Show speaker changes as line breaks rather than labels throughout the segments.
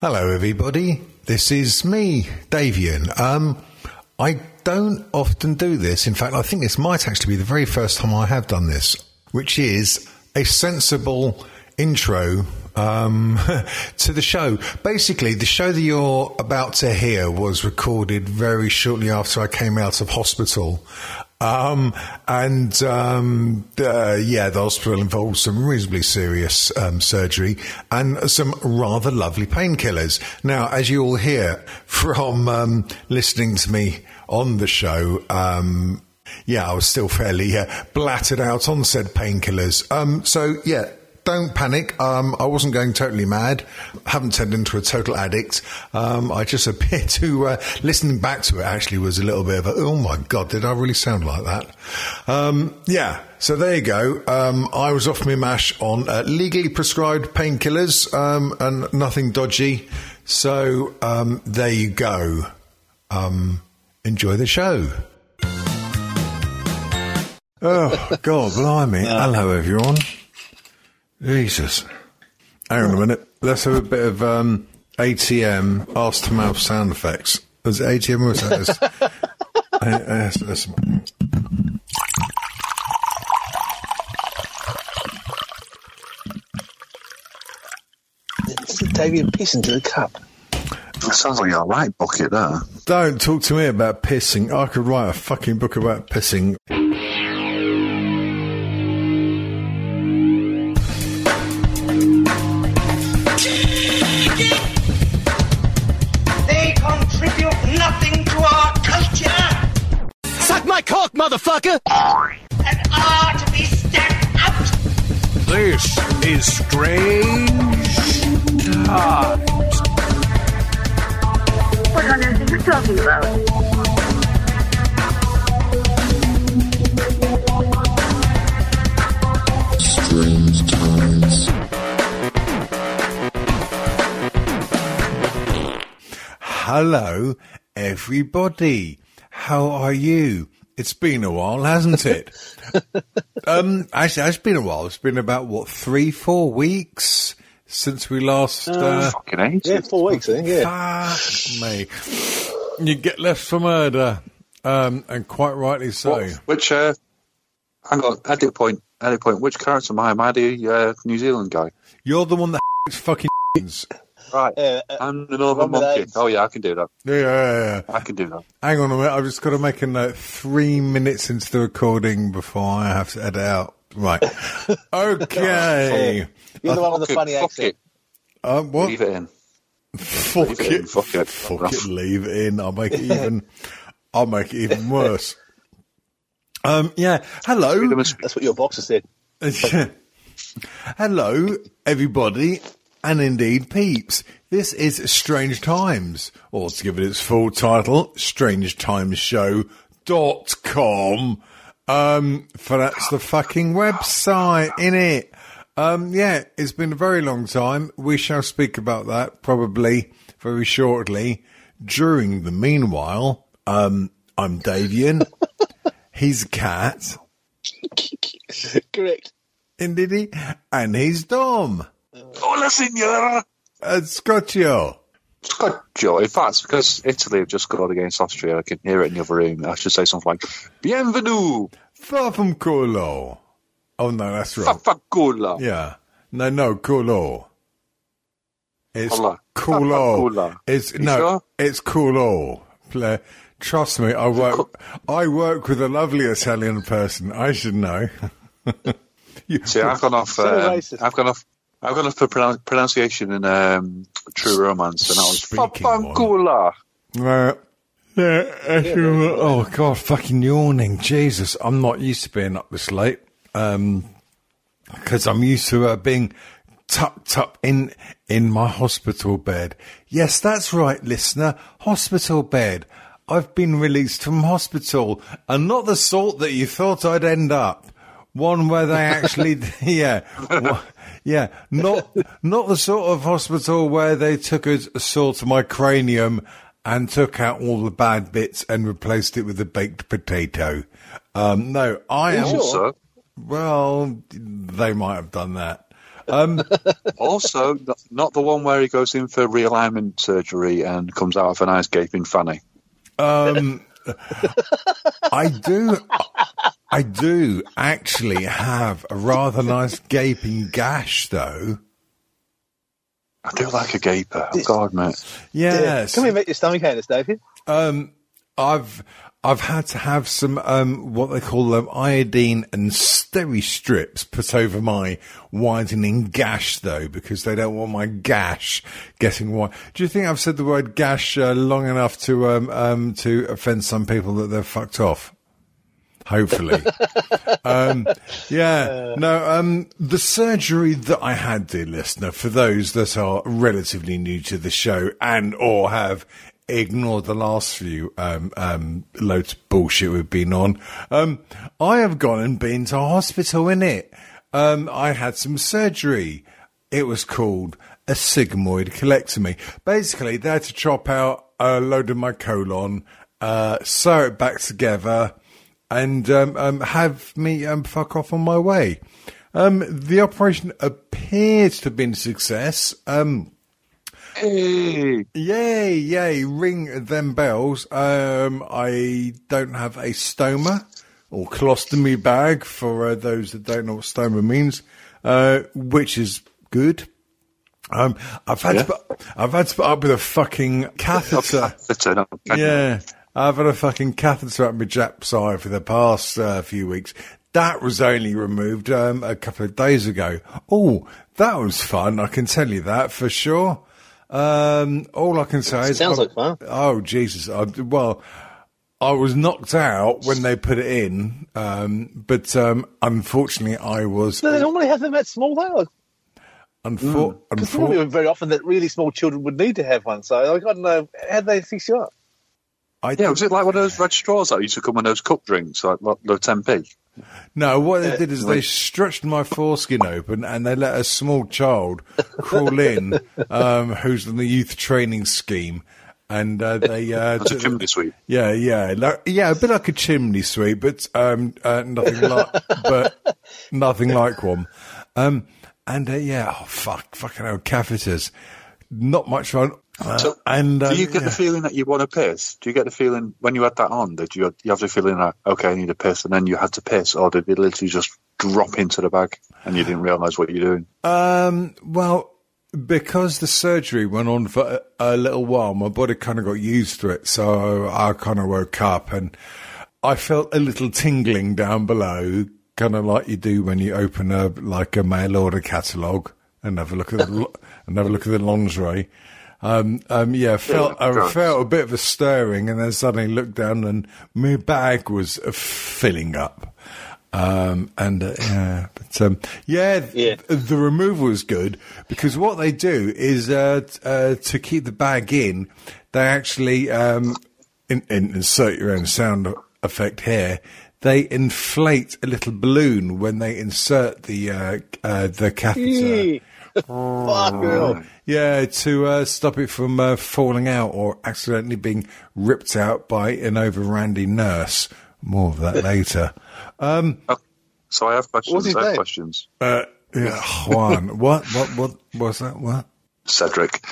Hello, everybody. This is me, Davian. Um, I don't often do this. In fact, I think this might actually be the very first time I have done this, which is a sensible intro um, to the show. Basically, the show that you're about to hear was recorded very shortly after I came out of hospital. Um, and um, uh, yeah, the hospital involved some reasonably serious um, surgery and some rather lovely painkillers. Now, as you all hear from um, listening to me on the show, um, yeah, I was still fairly uh, blattered out on said painkillers. Um, so yeah, don't panic. Um, I wasn't going totally mad. I haven't turned into a total addict. Um, I just appear to, uh, listening back to it actually was a little bit of a, oh my God, did I really sound like that? Um, yeah. So there you go. Um, I was off my mash on uh, legally prescribed painkillers um, and nothing dodgy. So um, there you go. enjoy the show. Oh, God, blimey. Hello, everyone. Jesus. Hang on a minute. Let's have a bit of um, ATM, ask to mouth sound effects. Was it ATM or was that? Uh, yes, yes.
This is David piss into the cup.
That sounds like a right bucket there.
Don't talk to me about pissing. I could write a fucking book about pissing.
Motherfucker!
and are to be stamped out.
This is strange times.
What on earth are you talking about?
Strange times.
Hello, everybody. How are you? It's been a while, hasn't it? um, actually, it's been a while. It's been about what three, four weeks since we last. Uh,
Fucking age.
Yeah, four weeks, I think, yeah.
fuck me. You get left for murder, um, and quite rightly so.
What, which, uh, hang on, edit point, edit point. Which character am I? Am I the uh, New Zealand guy?
You're the one that fucking.
Right.
Uh,
I'm the Northern Monkey. Oh, yeah, I can do that.
Yeah, yeah, yeah.
I can do that.
Hang on a minute. I've just got to make a note. Three minutes into the recording before I have to edit out. Right. Okay.
You're the one with the
Fuck it,
funny
fuck
accent.
it.
Uh, what?
Leave it in.
Fuck
Leave it in, fuck it.
Fuck it. Leave it in. I'll make it even. I'll make it even worse. Um. Yeah. Hello.
Freedom of speech.
That's what your boxer said.
Hello, everybody, and indeed peeps. This is Strange Times, or to give it its full title, strangetimesshow.com. Um, for that's the fucking website, innit? Um, yeah, it's been a very long time. We shall speak about that probably very shortly. During the meanwhile, um, I'm Davian. He's a cat.
Correct.
Indeed, he? And he's Dom.
Hola, senora.
Uh, Scotcho.
Scotcho. In fact, because Italy have just scored against Austria, I can hear it in the other room. I should say something like, Bienvenue,
Far from culo. Oh, no, that's wrong.
Fafacola.
Yeah. No, no, culo. It's
Hola.
culo. It's,
You
no,
sure?
it's culo. Pla- Trust me, I work, I work with a lovely Italian person. I should know. You-
See, I've gone off.
So
Um. I've gone off. I've off for pronoun- pronunciation in um, True Romance, and that was
Speaking one. Uh, yeah, that's- oh god, fucking yawning. Jesus, I'm not used to being up this late. Um, because I'm used to uh, being tucked up in in my hospital bed. Yes, that's right, listener. Hospital bed. I've been released from hospital, and not the sort that you thought I'd end up. One where they actually, yeah, yeah, not not the sort of hospital where they took a, saw to my cranium and took out all the bad bits and replaced it with a baked potato. Um, no, I am.
Sure.
So,
Well, they might have done that.
Also, n- not the one where he goes in for realignment surgery and comes out of a nice gaping fanny.
Um, I do, I do actually have a rather nice gaping gash, though.
I do like a gaper. Oh, God, mate.
Yes,
Can we make your stomach out, David?
Um, I've I've had to have some um, what they call them iodine and steri strips put over my widening gash though because they don't want my gash getting wide. Do you think I've said the word gash uh, long enough to um, um, to offend some people that they're fucked off? Hopefully. um, yeah. No, um, the surgery that I had, dear listener, for those that are relatively new to the show and or have ignored the last few um, um, loads of bullshit we've been on, um, I have gone and been to hospital in it. Um, I had some surgery. It was called a sigmoid colectomy. Basically, they had to chop out a load of my colon, uh, sew it back together, and um, um, have me fuck off on my way. The operation appeared to have been a success. Um,
Hey,
yay, yay, ring them bells. Um, I don't have a stoma or colostomy bag for uh, those that don't know what stoma means, uh, which is good. Um, I've had
Yeah.
to put, I've had to put up with a fucking catheter.
Catheter, catheter.
Yeah, I've had a fucking catheter up my Jap's eye for the past uh, few weeks. That was only removed um, a couple of days ago. Oh, that was fun. I can tell you that for sure. Um, all I can say is,
Sounds
I-
like fun.
Oh Jesus! I, well, I was knocked out when they put it in, um, but um, unfortunately, I was.
Do they normally have them that small though?
Unfor-
Because
unfor-
normally very often that really small children would need to have one. So I don't know how they fix you up.
I
Yeah, was it like one of those red straws that used to come in those cup drinks, like what, the 10p?
No, what they did is they stretched my foreskin open and they let a small child crawl in, um, who's on the youth training scheme, and uh, they uh,
That's a chimney sweep.
Yeah, yeah, like, yeah, a bit like a chimney sweep, but um, uh, nothing like, but nothing like one. Um, and uh, yeah, oh fuck, fucking hell, catheters, not much fun. Uh,
So,
and uh,
Do you get
yeah.
the feeling that you want to piss? Do you get the feeling when you had that on? Did you you have the feeling that okay, I need to piss, and then you had to piss, or did it literally just drop into the bag and you didn't realise what you're doing?
Um, well, because the surgery went on for a, a little while, my body kind of got used to it. So I kind of woke up and I felt a little tingling down below, kind of like you do when you open a like a mail order catalogue and have a look at the and have a look at the lingerie. Um, um, yeah, felt I
gross.
felt a bit of a stirring, and then suddenly looked down, and my bag was uh, filling up. Um, and uh, yeah, but um, yeah,
Yeah.
the removal is good because what they do is uh, uh, to keep the bag in, they actually um, in, in, insert your own sound effect here. They inflate a little balloon when they insert the uh, uh, the catheter.
Fuck.
Yeah, to uh, stop it from uh, falling out or accidentally being ripped out by an over randy nurse. More of that later. Um,
So I have questions.
What's his
I have
name?
questions.
uh, yeah, Juan, what, what, what was that? What?
Cedric,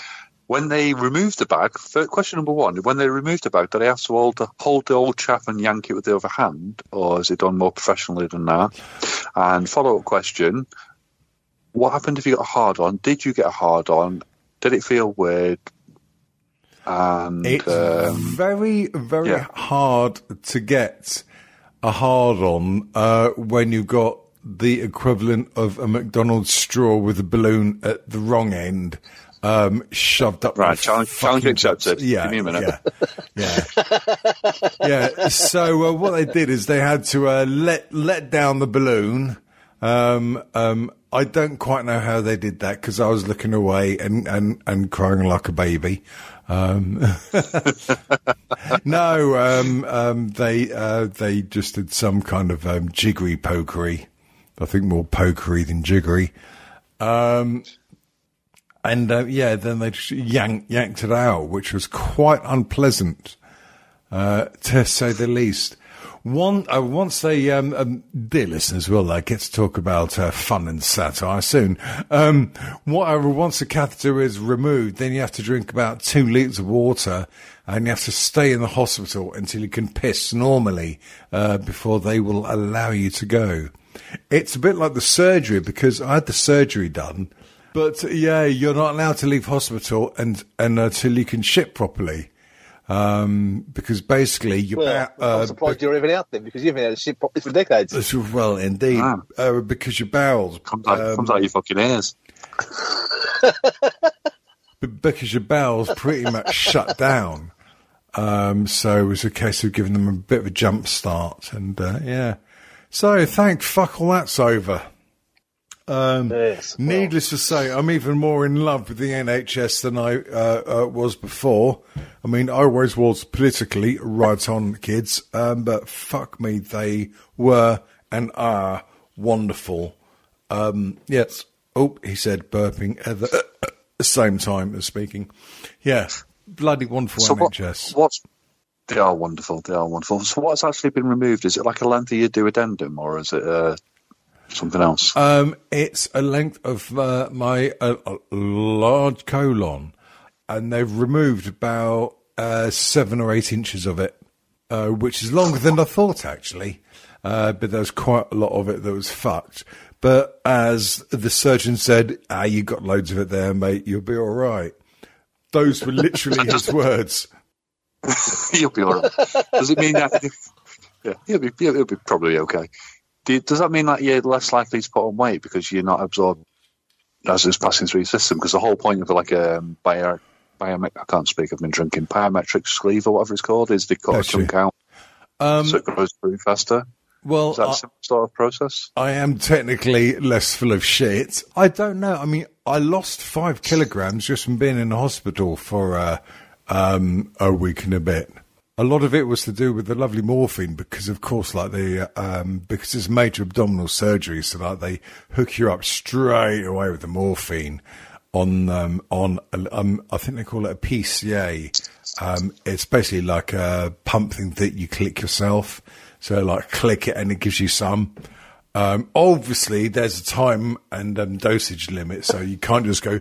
when they removed the bag, question number one: When they removed the bag, did they have to hold the, hold the old chap and yank it with the other hand, or is it done more professionally than that? And follow up question: What happened if you got a hard on? Did you get a hard on? Did it feel weird? And
It's
um,
very, very
yeah.
hard to get a hard on uh, when you've got the equivalent of a McDonald's straw with a balloon at the wrong end. Um, shoved up.
Right, challenge- challenge accepted.
Yeah,
Give me a minute.
Yeah, yeah, yeah. So uh, what they did is they had to uh, let let down the balloon. Um, um, I don't quite know how they did that because I was looking away and, and, and crying like a baby. Um, no, um, um, they uh, they just did some kind of um, jiggery pokery. I think more pokery than jiggery. Um, and uh, yeah, then they just yanked yanked it out, which was quite unpleasant, uh, to say the least. One, uh, once they, um, um, dear listeners will uh, get to talk about uh, fun and satire soon. Um, whatever, once the catheter is removed, then you have to drink about two litres of water and you have to stay in the hospital until you can piss normally uh, before they will allow you to go. It's a bit like the surgery because I had the surgery done, but yeah, you're not allowed to leave hospital and, and until you can shit properly. Um, because basically your
Well,
ba- uh,
I'm surprised you're even out there because you've been had a shit properly for decades.
Well, indeed,
Ah.
uh, because your bowels,
Comes out,
um,
comes out your fucking ears.
b- because your bowels pretty much shut down. Um, so it was a case of giving them a bit of a jump start, and uh, yeah. So thank fuck all that's over. Um,
Yes, well.
Needless to say, I'm even more in love with the NHS than I uh, uh, was before. I mean, I always was politically right on, kids, um, but fuck me, they were and are wonderful. Um, yes. Oh, he said, burping at the same time as speaking. Yeah, bloody wonderful
So what, what's they are wonderful. They are wonderful. So what's actually been removed? Is it like a lengthy duodenum, or is it uh, something else?
Um, it's a length of uh, my uh, large colon, and they've removed about uh, seven or eight inches of it, uh, which is longer than I thought actually. Uh, but there's quite a lot of it that was fucked. But as the surgeon said, ah, you got loads of it there, mate. You'll be all right. Those were literally his words.
You'll be all right. Does it mean that? Yeah, you'll be, you'll be probably okay. Do you- does that mean that you're less likely to put on weight because you're not absorbed as it's passing through your system? Because the whole point of like a um, bio, biomet I can't speak. I've been drinking biometric sleeve or whatever it's called is the cut a
Bless you.
chunk out so it goes through faster.
Well,
Is that
I-
sort of process?
I am technically less full of shit. I don't know. I mean, I lost five kilograms just from being in the hospital for uh, um, a week and a bit a lot of it was to do with the lovely morphine because, of course, like the um, because it's major abdominal surgery, so like they hook you up straight away with the morphine on um, on um, I think they call it a PCA. Um, it's basically like a pump thing that you click yourself. So like click it and it gives you some. Um, obviously, there's a time and um, dosage limit, so you can't just go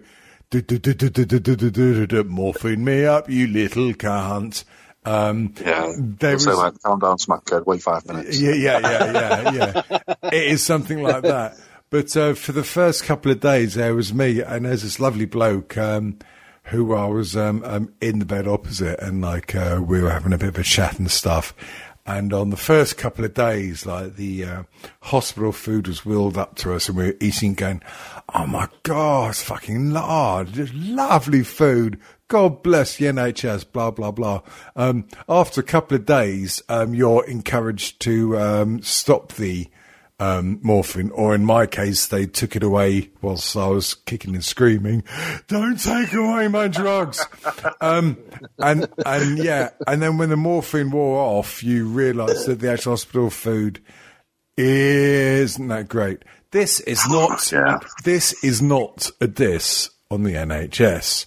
morphine me up, you little cunt. Um,
Yeah.
there was-
like, calm down, smack code, wait five minutes.
yeah, yeah, yeah, yeah, yeah. it is something like that. But uh, for the first couple of days, there was me, and there's this lovely bloke um, who I was um, um, in the bed opposite, and like uh, we were having a bit of a chat and stuff. And on the first couple of days, like the uh, hospital food was wheeled up to us, and we were eating, going, "Oh my god, it's fucking lard, just lovely food." God bless the NHS, blah, blah, blah. Um, after a couple of days, um, you're encouraged to um, stop the um, morphine, or in my case, they took it away whilst I was kicking and screaming, don't take away my drugs. um, and, and yeah, and then when the morphine wore off, you realise that the actual hospital food isn't that great. This is not,
Yeah.
this is not a diss on the NHS.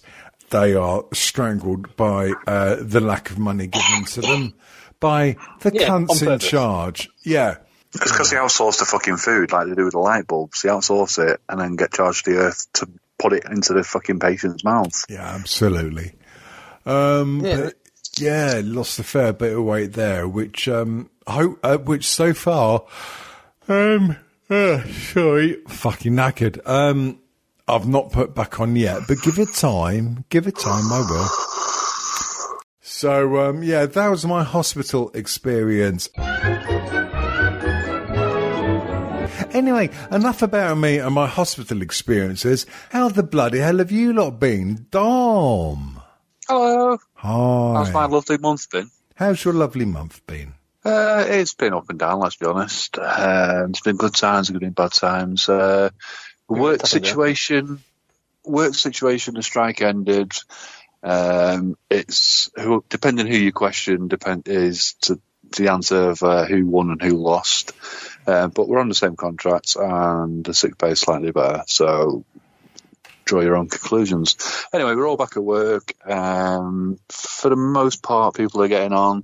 They are strangled by uh, the lack of money given to them by the
Yeah,
cunts in charge. Yeah.
It's because they outsource the fucking food like they do with the light bulbs. They outsource it and then get charged the earth to put it into the fucking patient's mouth.
Yeah, absolutely. Um,
Yeah.
but yeah, lost a fair bit of weight there, which um, ho- uh, which so far, um, uh, sorry, fucking knackered. Um, I've not put back on yet, but give it time. Give it time, I will. So um, yeah, that was my hospital experience. Anyway, enough about me and my hospital experiences. How the bloody hell have you lot been? Dom.
Hello. Hi. How's my lovely month been?
How's your lovely month been?
Uh, it's been up and down, let's be honest. Um, it's been good times, it's been bad times. Uh, work
up and down.
situation, work situation, the strike ended. Um, it's who, depending who you question, depend is to the answer of uh, who won and who lost. Uh, but we're on the same contracts, and the sick pay is slightly better. So draw your own conclusions. Anyway, we're all back at work. Um, for the most part, people are getting on.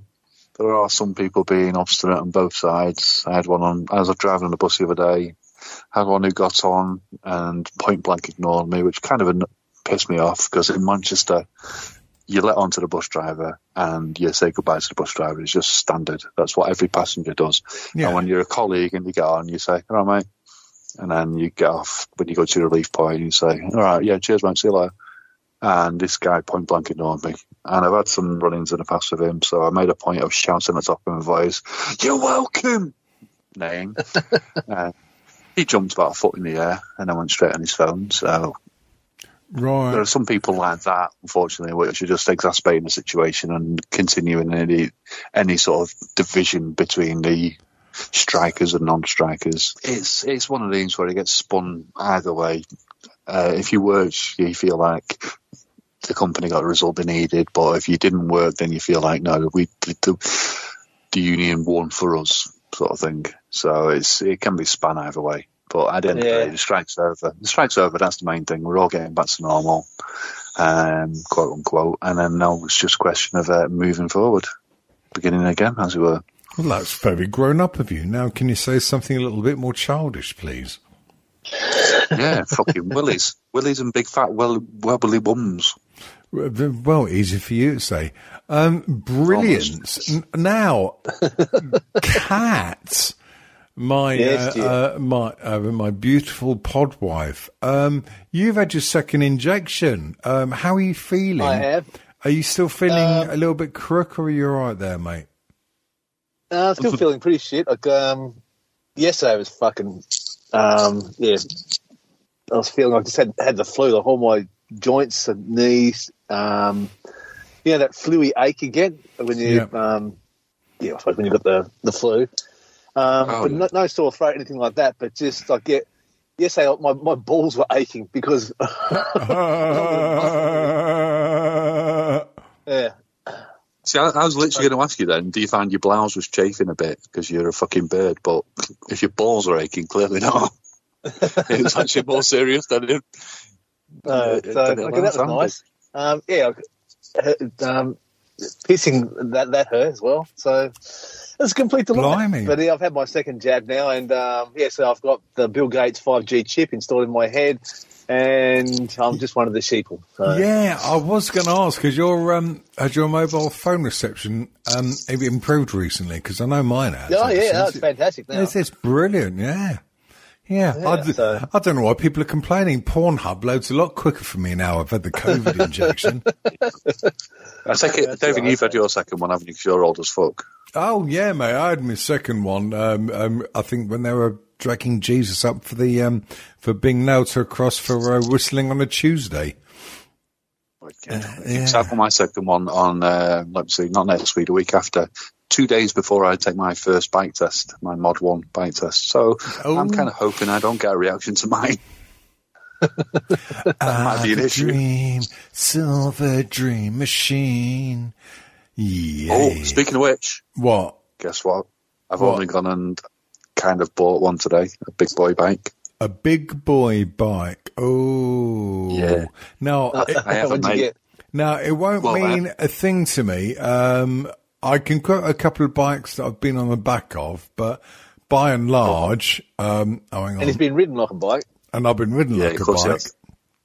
there are some people being obstinate on both sides. I had one on as I was driving on the bus the other day. Had one who got on and point blank ignored me, which kind of pissed me off because in Manchester you let on to the bus driver and you say goodbye to the bus driver. It's just standard. That's what every passenger does.
Yeah.
And when you're a colleague and you get on, you say, "All right, mate," and then you get off when you go to the relief point. You say, "All right, yeah, cheers, mate, see you later." And this guy point blank ignored me. And I've had some run-ins in the past with him, so I made a point of shouting at the top of my voice, "You're welcome!" Name. uh, he jumped about a foot in the air and then went straight on his phone. So there are some people like that, unfortunately, which are just exacerbating the situation and continuing any any sort of division between the strikers and non-strikers. It's it's one of these where it gets spun either way. Uh, if you work, you feel like the company got the result they needed, but if you didn't work, then you feel like no, we the, the union won for us, sort of thing. So it's it can be spun either way. But at the end of the day, the strike's over. The strike's over. That's the main thing. We're all getting back to normal, um, quote unquote. And then now it's just a question of uh, moving forward, beginning again, as it were.
Well, that's very grown up of you. Now, can you say something a little bit more childish, please?
Yeah, fucking willies, willies, and big fat well, wobbly bums.
Well, easy for you to say. Um, brilliant. N- Now, Kat, my
Yes,
uh, uh, my uh, my beautiful pod wife. Um, you've had your second injection. Um, how are you feeling?
I have.
Are you still feeling
Um,
a little bit crook, or are you all right there, mate?
Uh, still feeling pretty shit. Like, um, yesterday I was fucking, um, yeah. I was feeling like I just had had the flu. Like all my joints and knees, um, you know that fluey ache again when you,
Yeah.
um, yeah, I suppose when you got the the flu. Um,
Oh,
but no, no sore throat, anything like that. But just like yeah, yesterday my my balls were aching because yeah.
See, I, I was literally going to ask you then, do you find your blouse was chafing a bit because you're a fucking bird? But if your balls are aching, clearly not. it's actually more serious than it.
Uh,
Yeah,
so
it
okay, that was nice. Um, yeah, I- um, pissing that that hurt as well. So it's a complete delight.
Blimey.
But yeah, I've had my second jab now, and um, yeah, so I've got the Bill Gates 5G chip installed in my head, and I'm just one of the sheeple. So.
Yeah, I was going to ask because your um, has your mobile phone reception um improved recently? Because I know mine has.
Oh yeah, that's fantastic now.
It's, it's brilliant, yeah. Yeah,
Yeah,
I, d-
so-
I don't know why people are complaining. Pornhub loads a lot quicker for me now. I've had the COVID injection.
I take it, David, you've had your second one, haven't you? Because you're old as fuck.
Oh yeah, mate. I had my second one. Um, um, I think when they were dragging Jesus up for the um, for being nailed to a cross for uh, whistling on a Tuesday.
So I've got my second one on, uh, let's see, not next week, the week after. Two days before I take my first bike test, my Mod 1 bike test. So
Oh.
I'm kind of hoping I don't get a reaction to mine. might be an issue.
Dream, silver dream machine. Yeah.
Oh, speaking of which,
what?
guess what? I've
What?
only gone and kind of bought one today, a big boy bike.
A big boy bike. Oh.
Yeah.
Now, it,
I have a
What'd
mate.
now it won't
Well,
mean a thing to me. Um, I can quote a couple of bikes that I've been on the back of, but by and large, um, oh.
And it's been ridden like a bike.
and I've been ridden
Yeah,
like a bike.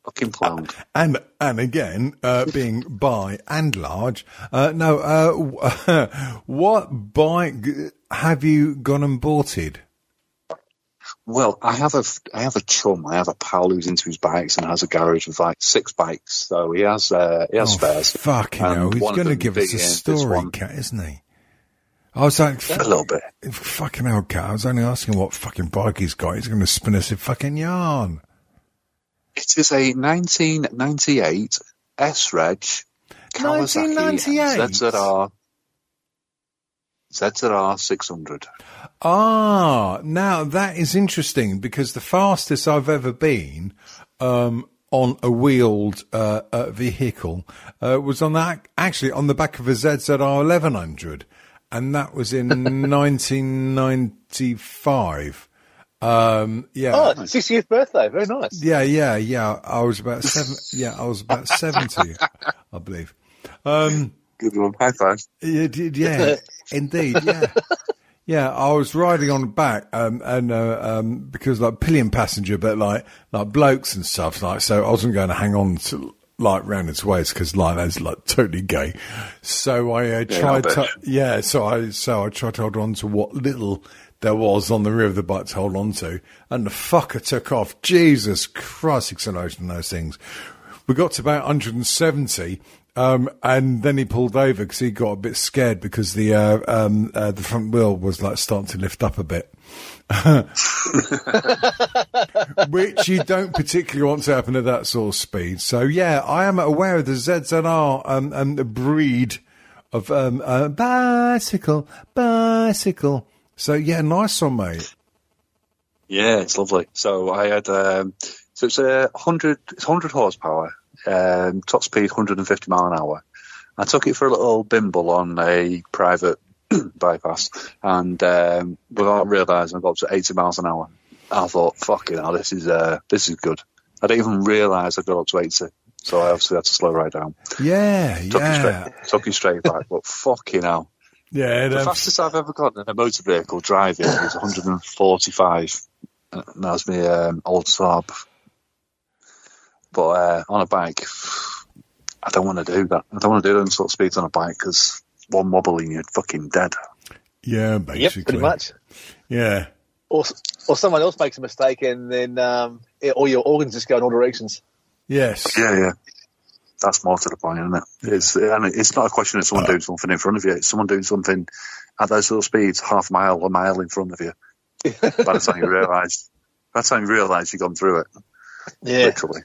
Fucking clown.
And and again, uh, being by and large. Uh, no, uh, what bike have you gone and boughted?
Well, I have a I have a chum. I have a pal who's into his bikes and has a garage with like six bikes. So he has uh, he has
Oh,
spares.
fucking
And
hell! He's going to give us a story, cat, isn't he? I was like,
A little bit.
fucking hell, cat. I was only asking what fucking bike he's got. He's going to spin us a fucking yarn.
It is a 1998 S Reg Kawasaki
1998?
ZZR ZZR 600.
Ah, now that is interesting because the fastest I've ever been um, on a wheeled uh, uh, vehicle uh, was on that actually on the back of a ZZR 1100, and that was in 1995. Um, yeah.
Oh, 60th birthday. Very nice.
Yeah, yeah, yeah. I was about seven. Yeah, I was about seventy, I believe. Um,
Good one. High five.
yeah, did- yeah. Indeed, yeah. Yeah, I was riding on the back, um, and uh, um, because like pillion passenger, but like like blokes and stuff, like so I wasn't going to hang on to like round its waist because like that's like totally gay. So I uh, tried
I
to, yeah. So I so I tried to hold on to what little there was on the rear of the bike to hold on to, and the fucker took off. Jesus Christ, acceleration on those things. We got to about 170, um, and then he pulled over because he got a bit scared because the uh, um, uh, the front wheel was like starting to lift up a bit. Which you don't particularly want to happen at that sort of speed. So yeah, I am aware of the ZZR um, and the breed of um, uh, bicycle, bicycle. So yeah, nice one, mate.
Yeah, it's lovely. So I had um, so it's a hundred it's hundred horsepower, um, top speed 150 mile an hour. I took it for a little bimble on a private bypass, and um, without realising, I got up to 80 miles an hour. I thought, fucking hell, this is uh, this is good. I didn't even realise I got up to 80, so I obviously had to slow right down.
Yeah,
Took,
yeah,
you, straight, took you straight back, but fucking hell.
yeah.
The
um,
fastest I've ever gotten in a motor vehicle driving is 145. And that was my um, old Saab. But uh, on a bike, I don't want to do that. I don't want to do them sort of speeds on a bike because one wobble and you're fucking dead.
yeah,
Yep, pretty much.
Yeah.
Or, or someone else makes a mistake and then um, it, all your organs just go in all directions.
Yes.
Yeah, yeah. That's more to the point, isn't it? It's and it's not a question of someone doing something in front of you. It's someone doing something at those sort of speeds, half a mile, a mile in front of you. by the time you realise, by the time you realise you've gone through it.
Yeah.
literally.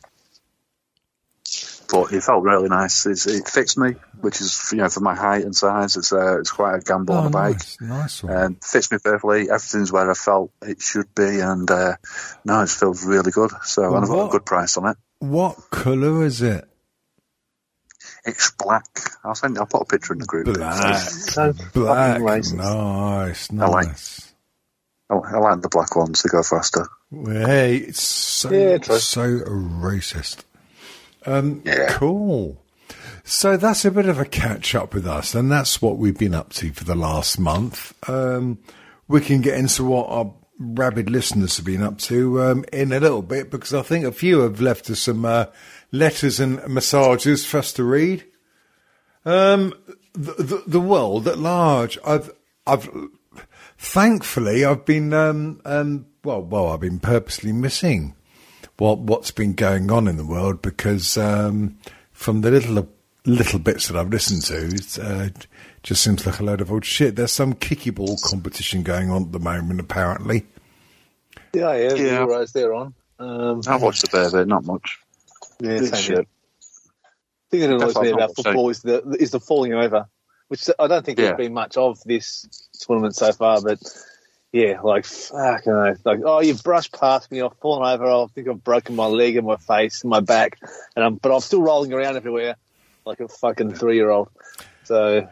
But it felt really nice. It's, it fits me, which is you know for my height and size. It's uh, it's quite a gamble on
a
the bike.
nice, nice one.
Um, fits me perfectly. Everything's where I felt it should be, and uh, no, it feels really good. So and I've got a good price on it.
what colour is it?
It's black. I'll send. I'll put a picture in the group.
Black.
So
Black.
fucking racist.
Nice,
I like-
nice.
I, I like the black ones. They go faster.
Hey, it's so
Yeah,
so racist. Um,
Yeah.
Cool. So that's a bit of a catch up with us, and that's what we've been up to for the last month. Um, we can get into what our rabid listeners have been up to um, in a little bit because I think a few have left us some uh, letters and massages for us to read. Um, the, the, the world at large. I've, I've, thankfully, I've been, um, um, well, well, I've been purposely missing what what's been going on in the world because um, from the little little bits that I've listened to, it uh, just seems like a load of old shit. There's some kicky ball competition going on at the moment, apparently.
Yeah, yeah,
Yeah.
Euros they're on. Um,
I've watched a bit of not much.
yeah, same
shit.
here. The thing that annoys
That's
me about football is the is the falling over, which I don't think
Yeah.
there's been much of this tournament so far. But yeah, like fuck, you know, like oh, you've brushed past me, I've fallen over, I think I've broken my leg and my face and my back, and I'm but I'm still rolling around everywhere like a fucking three year old. So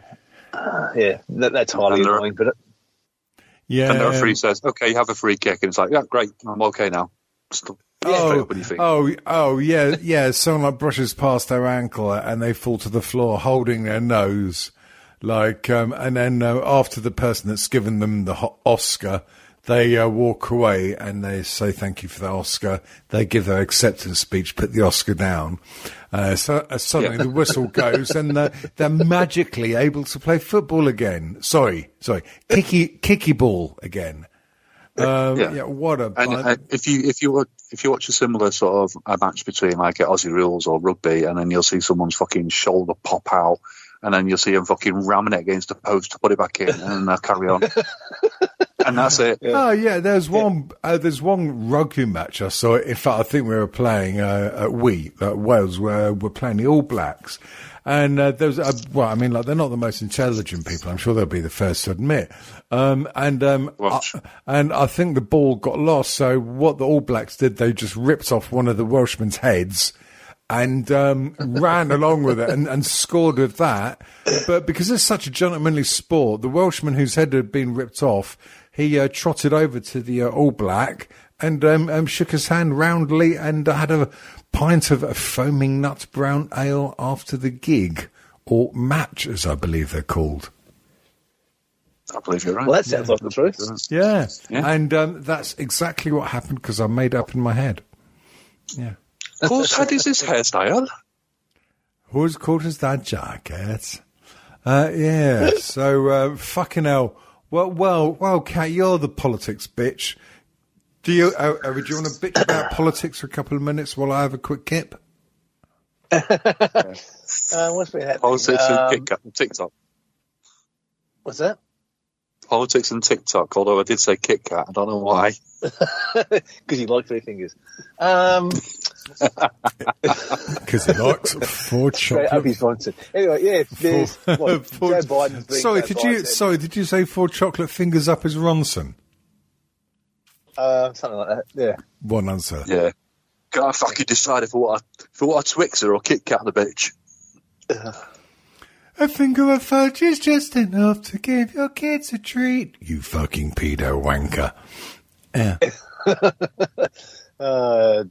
uh, yeah, that, that's highly
And there-
annoying. But it,
Yeah.
And the referee says, "Okay, you have a free kick," and it's like, "Yeah, great, I'm okay now." Stop. Straight
Oh,
up when you think.
oh, oh, yeah, yeah. Someone like brushes past their ankle and they fall to the floor holding their nose, like, um, and then uh, after the person that's given them the Oscar, they uh, walk away and they say thank you for the Oscar. They give their acceptance speech, put the Oscar down. Uh, so uh, suddenly
Yeah.
the whistle goes and uh, they're magically able to play football again. Sorry, sorry, kicky, kicky ball again. Um, yeah.
Yeah.
what a
And uh, if you if you if you watch a similar sort of a match between like Aussie rules or rugby, and then you'll see someone's fucking shoulder pop out, and then you'll see them fucking ramming it against the post to put it back in, and then they'll carry on, and that's it.
Oh yeah, there's one. Uh, there's one rugby match I saw. In fact, I think we were playing uh, at we at Wales, where we're playing the All Blacks, and uh, there's uh, well, I mean, like they're not the most intelligent people. I'm sure they'll be the first to admit. Um, and um,
Welsh.
I, and I think the ball got lost. So what the All Blacks did, they just ripped off one of the Welshmen's heads. And um, ran along with it and, and scored with that. But because it's such a gentlemanly sport, the Welshman whose head had been ripped off, he uh, trotted over to the uh, All Black and um, um, shook his hand roundly and had a pint of a foaming nut brown ale after the gig, or match, as I believe they're called.
I believe you're right.
Well, that sounds like the truth.
Yeah.
Yeah.
And um, that's exactly what happened because I made up in my head. Yeah.
Whose head is this hairstyle?
Who's called as that jacket? Uh, yeah. so, uh, fucking hell. Well, well, well, Kat, you're the politics bitch. Do you, uh, uh, do you want to bitch about politics for a couple of minutes while I have a quick kip?
Uh, what's been happening?
Politics and
Um,
Kit Kat and TikTok.
What's that?
Politics and TikTok, although I did say Kit Kat. I don't know why.
Because you like three fingers. Um,
Because he likes four
straight up his
chocolate.
Anyway, yeah, there's what,
four-
Joe Biden's
sorry,
Joe
did you?
Biden.
Sorry, did you say four chocolate fingers up his Ronson?
Uh, something like that. Yeah.
One answer.
Yeah. Can't fucking decide if I want a, if I want a Twixer or Kit Kat the bitch.
A finger of fudge is just enough to give your kids a treat. You fucking pedo wanker. Yeah.
Uh,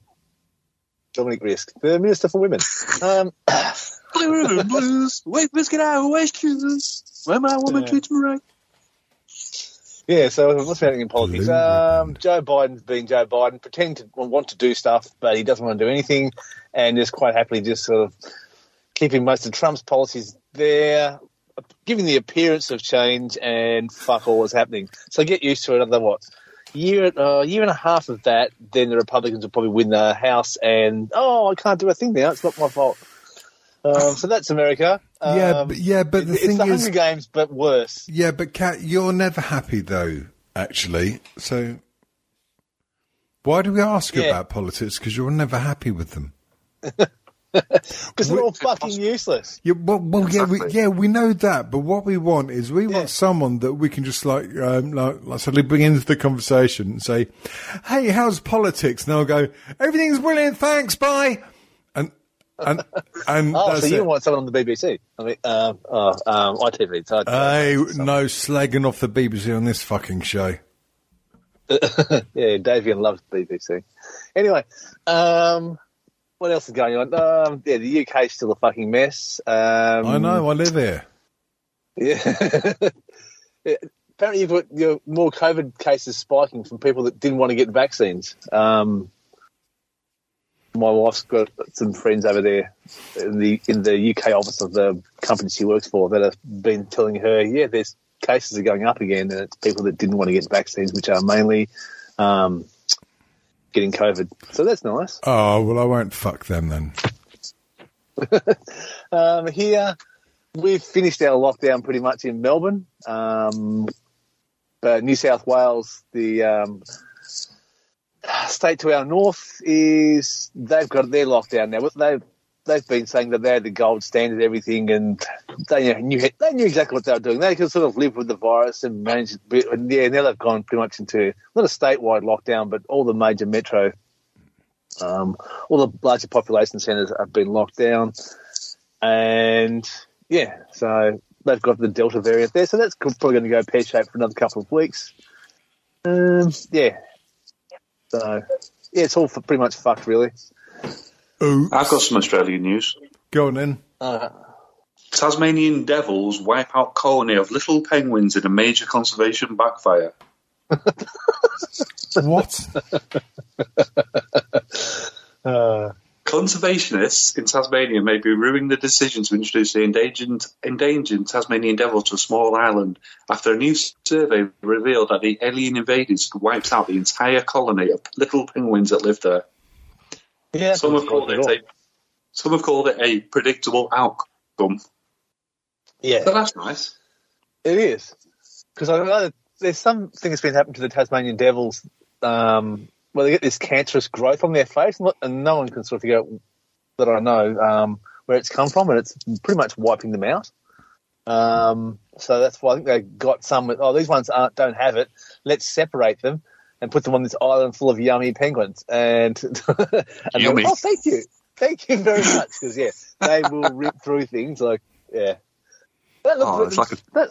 Dominic Risk, the Minister for Women. Um,
Blue ribbon blues, wait biscuit out, waist shoes. When my woman
Yeah.
treats me right.
yeah, so what's happening in politics?
Blue
Um,
ribbon.
Joe Biden's being Joe Biden, pretending to want to do stuff, but he doesn't want to do anything, and just quite happily just sort of keeping most of Trump's policies there, giving the appearance of change, and fuck all is happening. So get used to it. Another what? Year, uh, year and a half of that, then the Republicans will probably win the House, and oh, I can't do a thing now. It's not my fault. Um, so that's America.
Yeah,
Um,
but, yeah, but the
it's
thing
the
is,
Hunger Games, but worse.
yeah, but Kat, you're never happy though. Actually, so why do we ask you
Yeah.
about politics? Because you're never happy with them.
Because they're all fucking
impossible.
useless.
Yeah, well, well yeah, we, yeah, we know that, but what we want is we
Yeah.
want someone that we can just like, um, like, like suddenly bring into the conversation and say, "Hey, how's politics?" And they'll go, "Everything's brilliant, thanks, bye." And and and
Oh,
that's
so you
it.
want someone on the BBC? I mean, um, oh, um, ITV. So
Hey, no slagging off the BBC on this fucking show.
yeah, Davian loves BBC. Anyway, um, what else is going on? Um, yeah, the UK's still a fucking mess. Um,
I know, I live here.
Yeah. Yeah, Apparently, you've got you know, more COVID cases spiking from people that didn't want to get vaccines. Um, my wife's got some friends over there in the in the UK office of the company she works for that have been telling her, yeah, there's cases are going up again, and it's people that didn't want to get vaccines, which are mainly um, getting COVID. So that's nice.
Oh well, I won't fuck them then.
Um, here, we've finished our lockdown pretty much in Melbourne. Um, but New South Wales, the um, state to our north, is they've got their lockdown now. They've they've been saying that they're the gold standard, everything, and they knew they knew exactly what they were doing. They could sort of live with the virus and manage it. And yeah, now they've gone pretty much into not a statewide lockdown, but all the major metro, um, all the larger population centres have been locked down and yeah, so they've got the Delta variant there, so that's probably going to go pear shaped for another couple of weeks. Um, yeah, so yeah, it's all pretty much fucked, really.
Oh,
I've got some Australian news.
go on then.
Uh,
Tasmanian devils wipe out colony of little penguins in a major conservation backfire.
What?
uh,
Conservationists in Tasmania may be ruining the decision to introduce the endangered, endangered Tasmanian devil to a small island after a new survey revealed that the alien invaders had wiped out the entire colony of little penguins that lived there.
Yeah,
Some have called it a, some have called it a predictable outcome.
yeah,
So that's nice.
it is because I know there's something that's been happening to the Tasmanian devils. Um, where they get this cancerous growth on their face, and, and no one can sort of figure out that I know um, where it's come from, and it's pretty much wiping them out. Um, so that's why I think they got some. Oh, these ones aren't, don't have it. Let's separate them and put them on this island full of yummy penguins. And, and
Yummy.
went, oh, thank you, thank you very much. Because yeah, they will rip through things like yeah. That look,
Oh, it's like a-
that,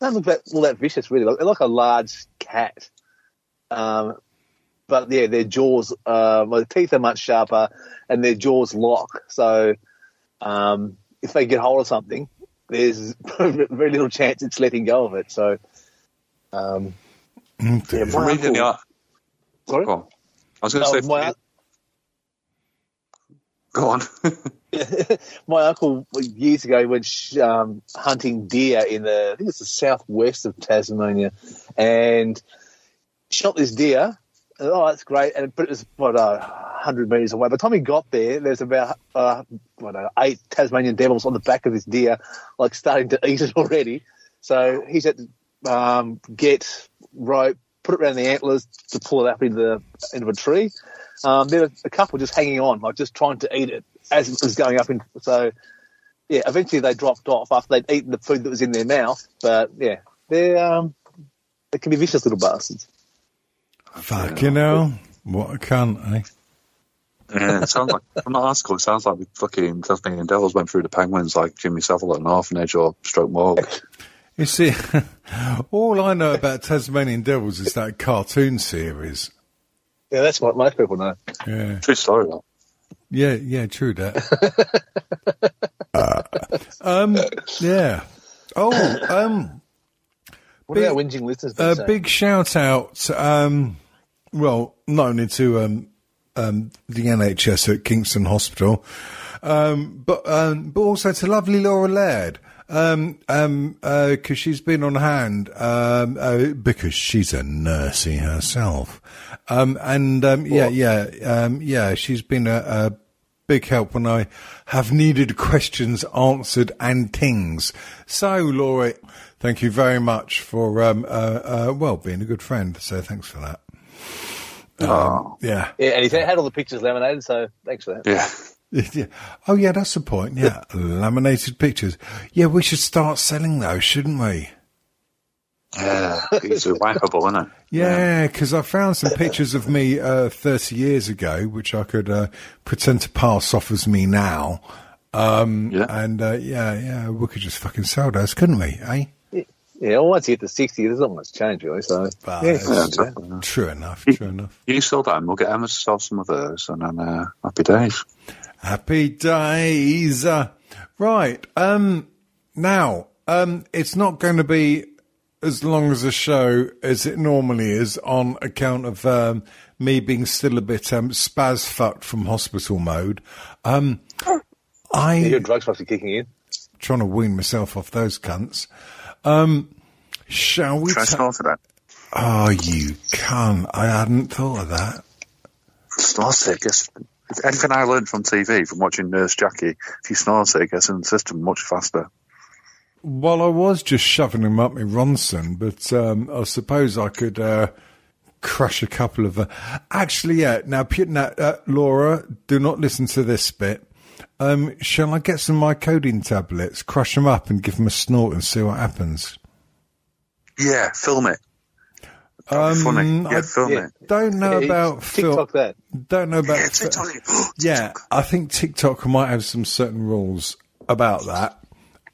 that look that, all that vicious. Really, they're like a large cat. Um, but yeah, their jaws, uh, well, their teeth are much sharper, and their jaws lock. So, um, if they get hold of something, there's very little chance it's letting go of it. So, Um,
Oh,
yeah,
dear.
my
Reading the
uncle,
art.
sorry?
Go on. I was going to
Oh,
say.
my,
Go on.
my uncle years ago went sh- um, hunting deer in the I think it's the southwest of Tasmania, and shot this deer. And, oh, that's great! And but it was what uh, hundred meters away. By the time he got there, there's about uh, what uh, eight Tasmanian devils on the back of this deer, like starting to eat it already. So he's had to um, get rope, put it around the antlers to pull it up into the into a tree. Um, there were a couple just hanging on, like just trying to eat it as it was going up. In, so, yeah, eventually they dropped off after they'd eaten the food that was in their mouth. But yeah, they're um, they can be vicious little bastards.
Fuck, you know What a cunt, eh?
Yeah, it sounds like I'm not asking. It sounds like the fucking Tasmanian Devils went through the Penguins like Jimmy Savile at an orphanage or Stroke Morgue.
You see, all I know about Tasmanian Devils is that cartoon series.
Yeah, that's what most people know.
Yeah,
True story, though.
yeah, yeah. True that. Uh, um, yeah. Oh, um,
What
Big-
are our whinging listeners
a
saying?
big shout out. Um, well, not only to um, um, the NHS at Kingston Hospital, um, but um, but also to lovely Laura Laird. Um, um, uh 'cause she's been on hand, um, uh, because she's a nursey herself. Um, and, um, yeah, yeah, um, yeah, she's been a, a big help when I have needed questions answered and things. So, Laura, thank you very much for, um, uh, uh, well, being a good friend. So thanks for that.
Oh,
Yeah.
yeah, and he's had all the pictures laminated, so thanks for that.
yeah.
Yeah. Oh, yeah, that's the point. Yeah. Laminated pictures. Yeah, we should start selling those, shouldn't we?
Yeah. He's a wipeable, isn't it?
Yeah, because I found some pictures of me uh, 30 years ago, which I could uh, pretend to pass off as me now. Um,
Yeah.
And uh, yeah, yeah, we could just fucking sell those, couldn't we? Eh?
Yeah, well, once you hit the 60, there's not much change, really. So,
Well,
yeah,
it's-
Yeah,
yeah,
exactly.
True enough. True enough.
You sell that and we'll get Emma to sell some of those and then uh, happy days.
Happy days. Uh, right. Um, now, um, it's not going to be as long as a show as it normally is on account of um, me being still a bit um, spaz fucked from hospital mode. Um, I
your drugs must be kicking in.
trying to wean myself off those cunts. Um, shall we?
Try
ta-
start it.
oh, you cunt! I hadn't thought of that.
Snort it. Gets, if anything I learned from TV, from watching Nurse Jackie, if you snort it, it gets in the system much faster.
Well, I was just shoving him up my Ronson, but um, I suppose I could uh, crush a couple of. Uh, actually, yeah. Now uh, Laura, do not listen to this bit. Um, shall I get some mycodine tablets, crush them up, and give them a snort and see what happens?
Yeah, film it. That'd funny.
Um,
Yeah,
I
film
yeah.
it.
Don't know
Yeah,
about
TikTok
Phil.
that.
Don't know about
Yeah,
Phil-
TikTok.
Yeah, I think TikTok might have some certain rules about that.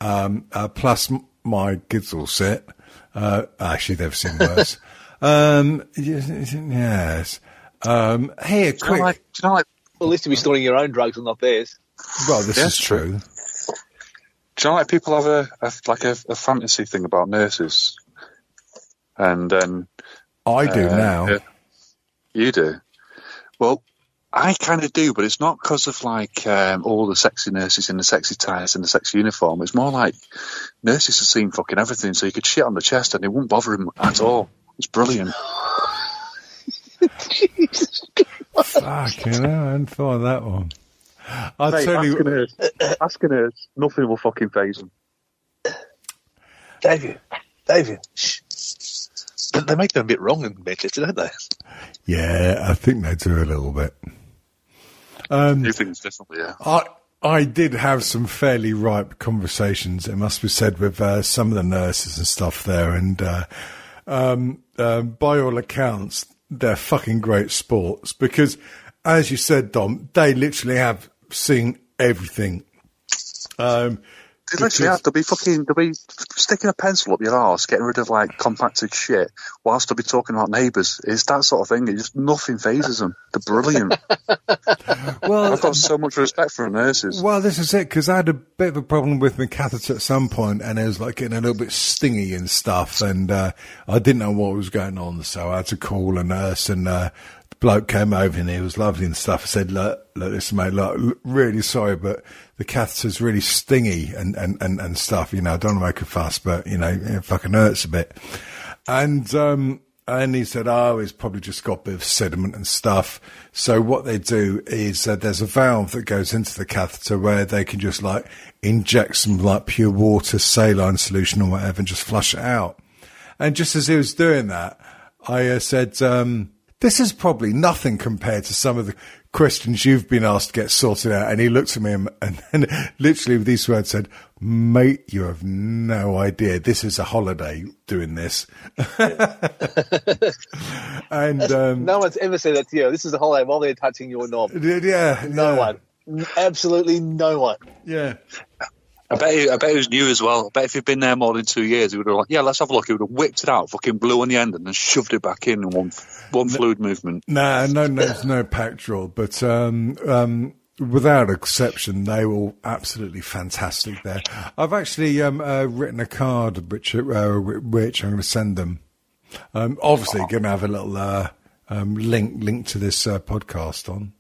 Um, uh, plus my kids all set. Uh, actually, they've seen worse. um, yes. yes. Um, here,
Do you know,
quick.
like, do you know, like,
Well, at least you'll be storing your own drugs and not theirs.
well, this
Yeah,
is true.
do you know, like people have a, a like a, a fantasy thing about nurses, and then
I do
Uh,
now.
yeah. You do. Well, I kind of do, but it's not because of like um, all the sexy nurses in the sexy ties and the sexy uniform. It's more like nurses have seen fucking everything, so you could shit on the chest and it wouldn't bother him at all. It's brilliant.
Jesus fucking hell, I hadn't thought of that one. I'll tell you.
nurse, ask a nurse, nothing will fucking phase him.
David, David, shh. They- They make them a bit wrong in Manchester, don't they?
Yeah, I think they do a little bit. Um,
New things definitely, yeah.
I I did have some fairly ripe conversations. It must be said with uh, some of the nurses and stuff there, and uh, um, um, by all accounts, they're fucking great sports because, as you said, Dom, they literally have seen everything. Um,
They literally have. They'll be fucking. They'll be sticking a pencil up your arse, getting rid of like compacted shit, whilst they'll be talking about neighbours. It's that sort of thing. It just nothing phases them. They're brilliant.
Well,
I've got so much respect for nurses.
Well, this is it because I had a bit of a problem with my catheter at some point, and it was like getting a little bit stingy and stuff, and uh, I didn't know what was going on, so I had to call a nurse, and uh, bloke came over and he was lovely and stuff. I said, "Look, look, listen, mate, look, really sorry, but the catheter's really stingy and and and, and stuff. You know, I don't want to make a fuss, but you know, it fucking hurts a bit." And um, and he said, "Oh, it's probably just got a bit of sediment and stuff." So what they do is uh, there's a valve that goes into the catheter where they can just like inject some like pure water, saline solution or whatever, and just flush it out. And just as he was doing that, I uh, said, um, "This is probably nothing compared to some of the questions you've been asked to get sorted out." And he looked at me and, and, and literally with these words said, "Mate, you have no idea. This is a holiday doing this." and um,
No one's ever said that to you. This is a holiday while they're touching your knob.
yeah,
No
yeah,
one. Absolutely no one.
yeah.
I bet. He, I bet it was new as well. I bet if he'd been there more than two years, he would have like, yeah, let's have a look. He would have whipped it out, fucking blew on the end, and then shoved it back in in one one fluid movement.
No, no, no, there's no Pactrol, but um, um, without exception, they were all absolutely fantastic there. I've actually um, uh, written a card which uh, which I'm going to send them. Um, obviously, going to have a little uh, um, link link to this uh, podcast on.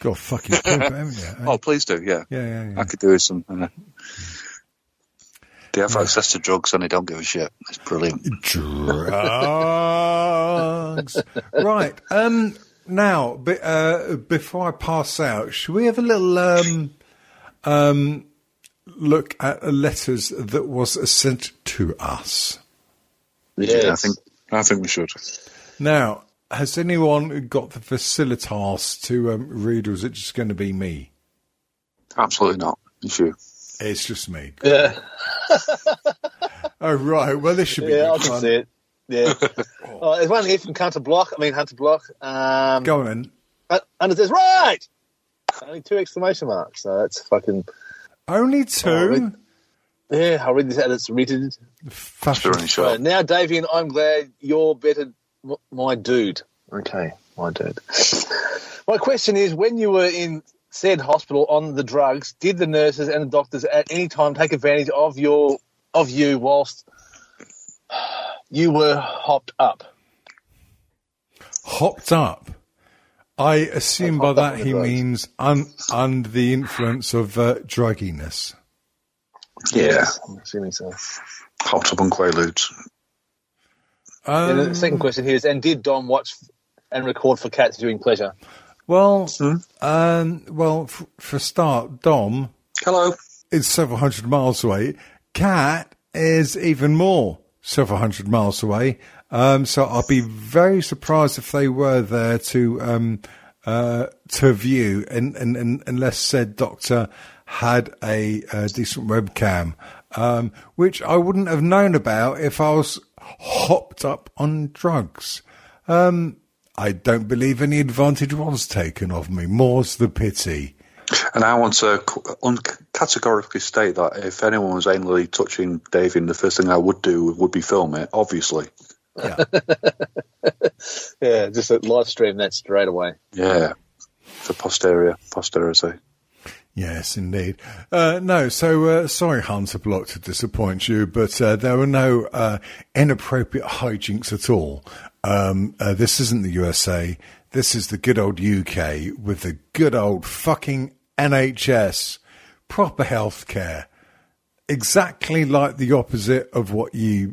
God, fucking keep haven't you?
Oh, please do. Yeah,
Yeah, yeah, yeah.
I could do with some. Uh, they have access to drugs and they don't give a shit. It's brilliant.
Drugs. right. Um. Now, be, uh, before I pass out, should we have a little um, um, look at the letters that was sent to us?
Yeah, I think. I think we should.
Now, has anyone got the facilitas to um, read, or is it just going to be me?
Absolutely not. It's you.
It's just me.
Yeah,
Oh, right. Well, this should be
yeah, I can see it. Yeah. oh, there's one here from Counter Block. I mean, Hunter Block. Um,
Go on
and it says, right! Only two exclamation marks. So that's fucking.
Only
Oh,
two?
Yeah, I'll read this out. It's written.
Fashion.
Sure,
Uh,
sure.
now, Davian, I'm glad you're better, my dude. Okay, my dude. my question is when you were in said hospital on the drugs, did the nurses and the doctors at any time take advantage of your of you whilst you were hopped up?
Hopped up. I assume by that he
drugs.
means un, under the influence of uh, drugginess.
Yeah.
I'm assuming so.
Hopped up on Quaaludes.
And
Um,
the second question here is: And did Dom watch and record for cats during pleasure?
well, um, well, f- for start, Dom
Hello.
is several hundred miles away. Cat is even more several hundred miles away. Um, so I'll be very surprised if they were there to um, uh, to view, and, and, and unless said doctor had a, uh decent webcam, um, which I wouldn't have known about if I was hopped up on drugs. Um, I don't believe any advantage was taken of me. More's the pity.
And I want to c- categorically state that if anyone was anally touching Davian, the first thing I would do would be film it, obviously.
Yeah.
Yeah, just a live stream that straight away.
Yeah. For posterior, posterity.
Yes, indeed. Uh, no, so uh, sorry, Hunter Block, to disappoint you, but uh, there were no uh, inappropriate hijinks at all. Um, uh, this isn't the USA. This is the good old UK with the good old fucking NHS, proper healthcare, exactly like the opposite of what you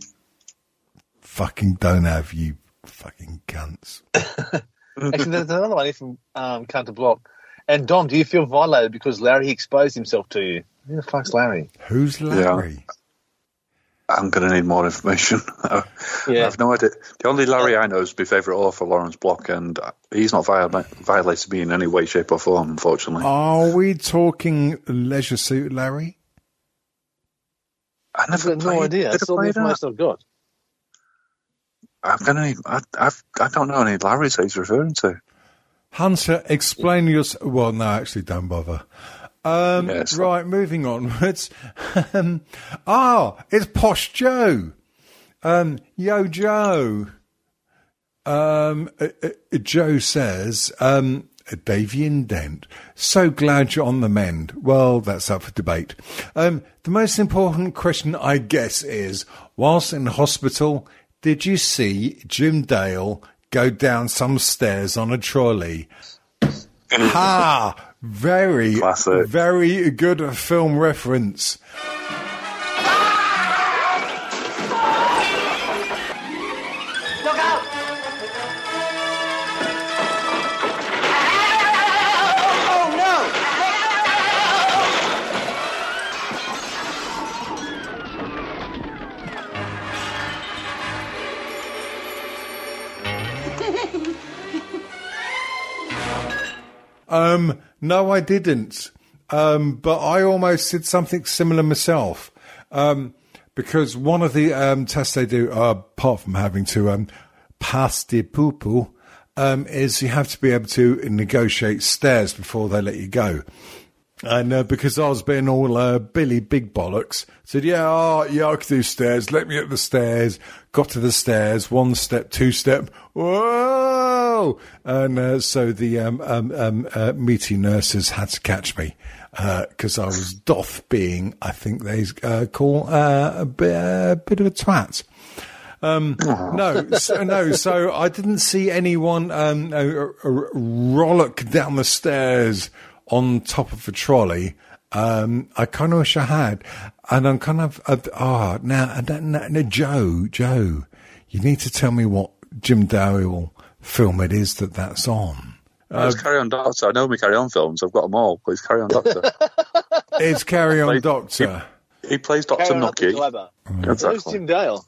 fucking don't have, you fucking cunts.
Actually, there's another one from um, Counter Block. And Dom, do you feel violated because Larry exposed himself to you? Who the fuck's Larry?
Who's Larry?
I'm going to need more information. I have no idea. The only Larry I know is my favourite author, Lawrence Block, and he's not viola- violated me in any way, shape, or form, unfortunately.
Are we talking Leisure Suit Larry?
I
I've
never
got no idea.
Did
That's
I
all the
play that?
information I've got.
I'm going to need. I, I've, I don't know any Larrys that he's referring to.
Hunter, explain your. Well, no, actually, don't bother. Um,
Yes.
Right, moving onwards. um, ah, it's Posh Joe. Um, Yo, Joe. Um, uh, uh, Joe says, um, Davian Dent, so glad you're on the mend. Well, that's up for debate. Um, the most important question, I guess, is whilst in hospital, did you see Jim Dale go down some stairs on a trolley? ha! Very,
Classic.
very good film reference. Um, no, I didn't. Um, but I almost did something similar myself. Um, because one of the um, tests they do, uh, apart from having to um, pass the poo poo, um, is you have to be able to negotiate stairs before they let you go. And uh, because I was being all uh, Billy Big Bollocks, said, yeah, oh, yeah, I can do stairs. Let me up the stairs. Got to the stairs, one step, two step. Whoa! And uh, so the um, um, um, uh, meaty nurses had to catch me because I was doth being, I think they uh, call uh, a, bit, a bit of a twat. Um, no, so, no. So I didn't see anyone um, uh, uh, rollick down the stairs on top of a trolley. Um, I kind of wish I had, and I'm kind of uh, ah now, uh, now, now, Joe, Joe, you need to tell me what Jim Dale film it is that that's on.
it's Carry On Doctor. I know my Carry On films. I've got them all, but it's Carry On Doctor.
It's Carry On
Like,
Doctor.
he plays Doctor
Carry on up with
Nucky.
Who's
Exactly.
Jim Dale?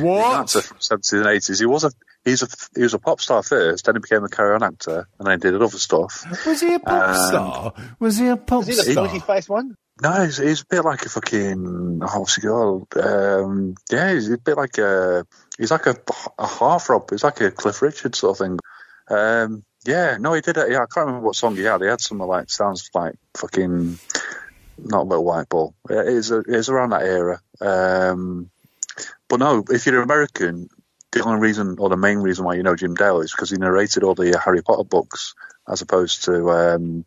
What?
Actor from 70s and 80s. He was a he's a he was a pop star first, then he became a carry on actor, and then did other stuff.
Was he a pop
Um,
star? Was he a pop star?
Is he the
star?
pointy face one?
No, he's, he's a bit like a fucking oh, what's he called? Um, yeah, he's a bit like a he's like a, a heartthrob. He's like a Cliff Richard sort of thing. Um, yeah, no, he did it. Yeah, I can't remember what song he had. He had something like sounds like fucking not Little White Ball. It is, it is around that era. Um, but no, if you're American, the only reason or the main reason why you know Jim Dale is because he narrated all the Harry Potter books as opposed to um,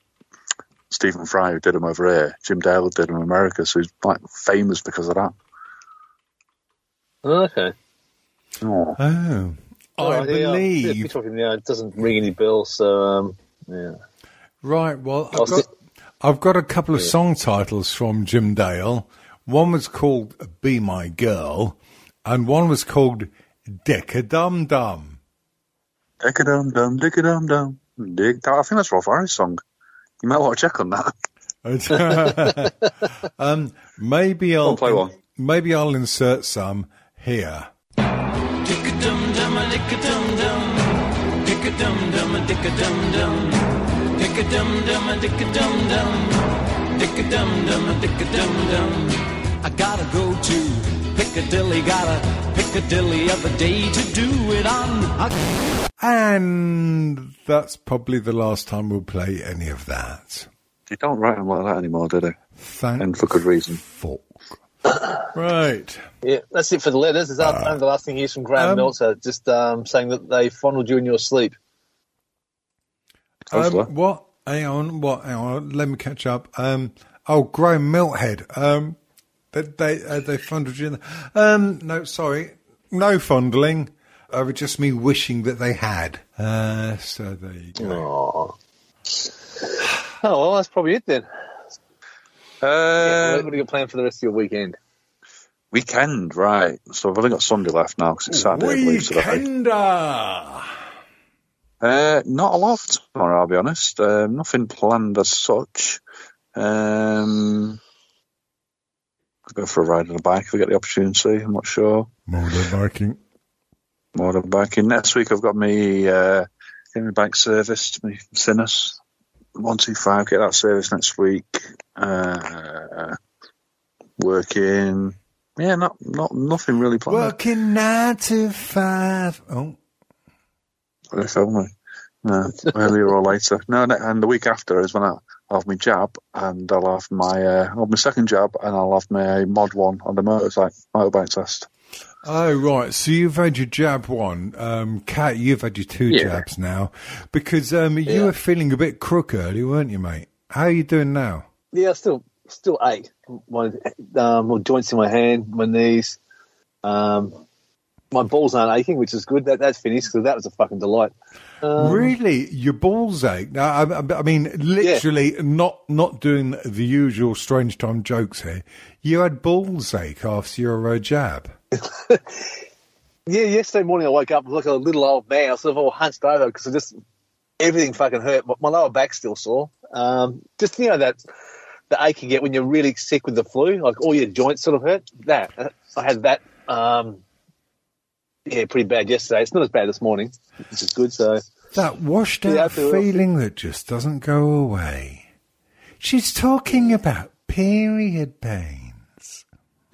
Stephen Fry who did them over here. Jim Dale did them in America, so he's like famous because of that.
Okay.
Oh.
Oh,
Oh,
I
yeah, yeah,
believe.
yeah, talking, yeah, it doesn't ring any bells, so um, yeah.
Right. Well, I've got,
sit-
I've got a couple of song titles from Jim Dale. One was called "Be My Girl," and one was called "Dick a Dum Dum."
Dick a dum dum, dick a dum dum. Dick. I think that's Rolf Harris' song. You might want to check on that.
um, maybe I'll
play one.
Maybe I'll insert some here.
Dick-a-dum dum, dick-a-dum dum, dick-a-dum dum, dick-a-dum dum, dick-a-dum dum, dick-a-dum dum, dick-a-dum dum, dick-a-dum dum. I gotta go to Piccadilly, gotta Piccadilly every day to do it on. I-
And that's probably the last time we'll play any of that.
They don't write them like that anymore, do they?
Thank
And for good reason.
fuck. Right.
Yeah, that's it for the letters. Is that and the last thing here's from Graham
um,
Meltzer, just um, saying that they fondled you in your sleep.
Um, what? Hang on. What? Hang on. Let me catch up. Um, oh, Graham Milthead. Um, they they, uh, they fondled you. in the- Um, no, sorry, no fondling. Uh, just me wishing that they had. Uh, so there you go.
Oh. oh, well, that's probably it then.
Uh,
what do you got planned for the rest of your weekend?
weekend, right. So I've only got Sunday left now because it's Saturday, I believe, Uh, not a lot tomorrow, I'll be honest. Uh, nothing planned as such. Um, Go for a ride on a bike if I get the opportunity. I'm not sure.
Motorbike.
Motorbiking. Next week I've got me uh, my bike serviced, my Sinnis. 125, get that service next week. Uh, working. Yeah, not not nothing really planned.
Working nine to five. Oh,
If only. No, earlier or later. No, and the week after is when I, I'll have my jab, and I'll have my uh, I'll have my second jab, and I'll have my mod one on the motorcycle motorbike test.
Oh right, so you've had your jab one, um, Kat. You've had your two
Yeah.
jabs now, because um, you
Yeah.
were feeling a bit crook early, weren't you, mate? How are you doing now?
Yeah, still still ache. My um, joints in my hand, my knees. Um, my balls aren't aching, which is good. That that's finished because that was a fucking delight. Um,
really, your balls ache? Now, I, I- mean, literally, not not doing the usual strange time jokes here. You had balls ache after your uh, jab.
Yeah, yesterday morning I woke up like a little old man. I was sort of all hunched over because I just everything fucking hurt. My, my lower back still sore. Um, just you know that the ache you get when you're really sick with the flu, like all your joints sort of hurt. That I had that. Um, yeah, pretty bad yesterday. It's not as bad this morning, which is good. So
That washed out
Yeah,
feeling that just doesn't go away. She's talking about period pains.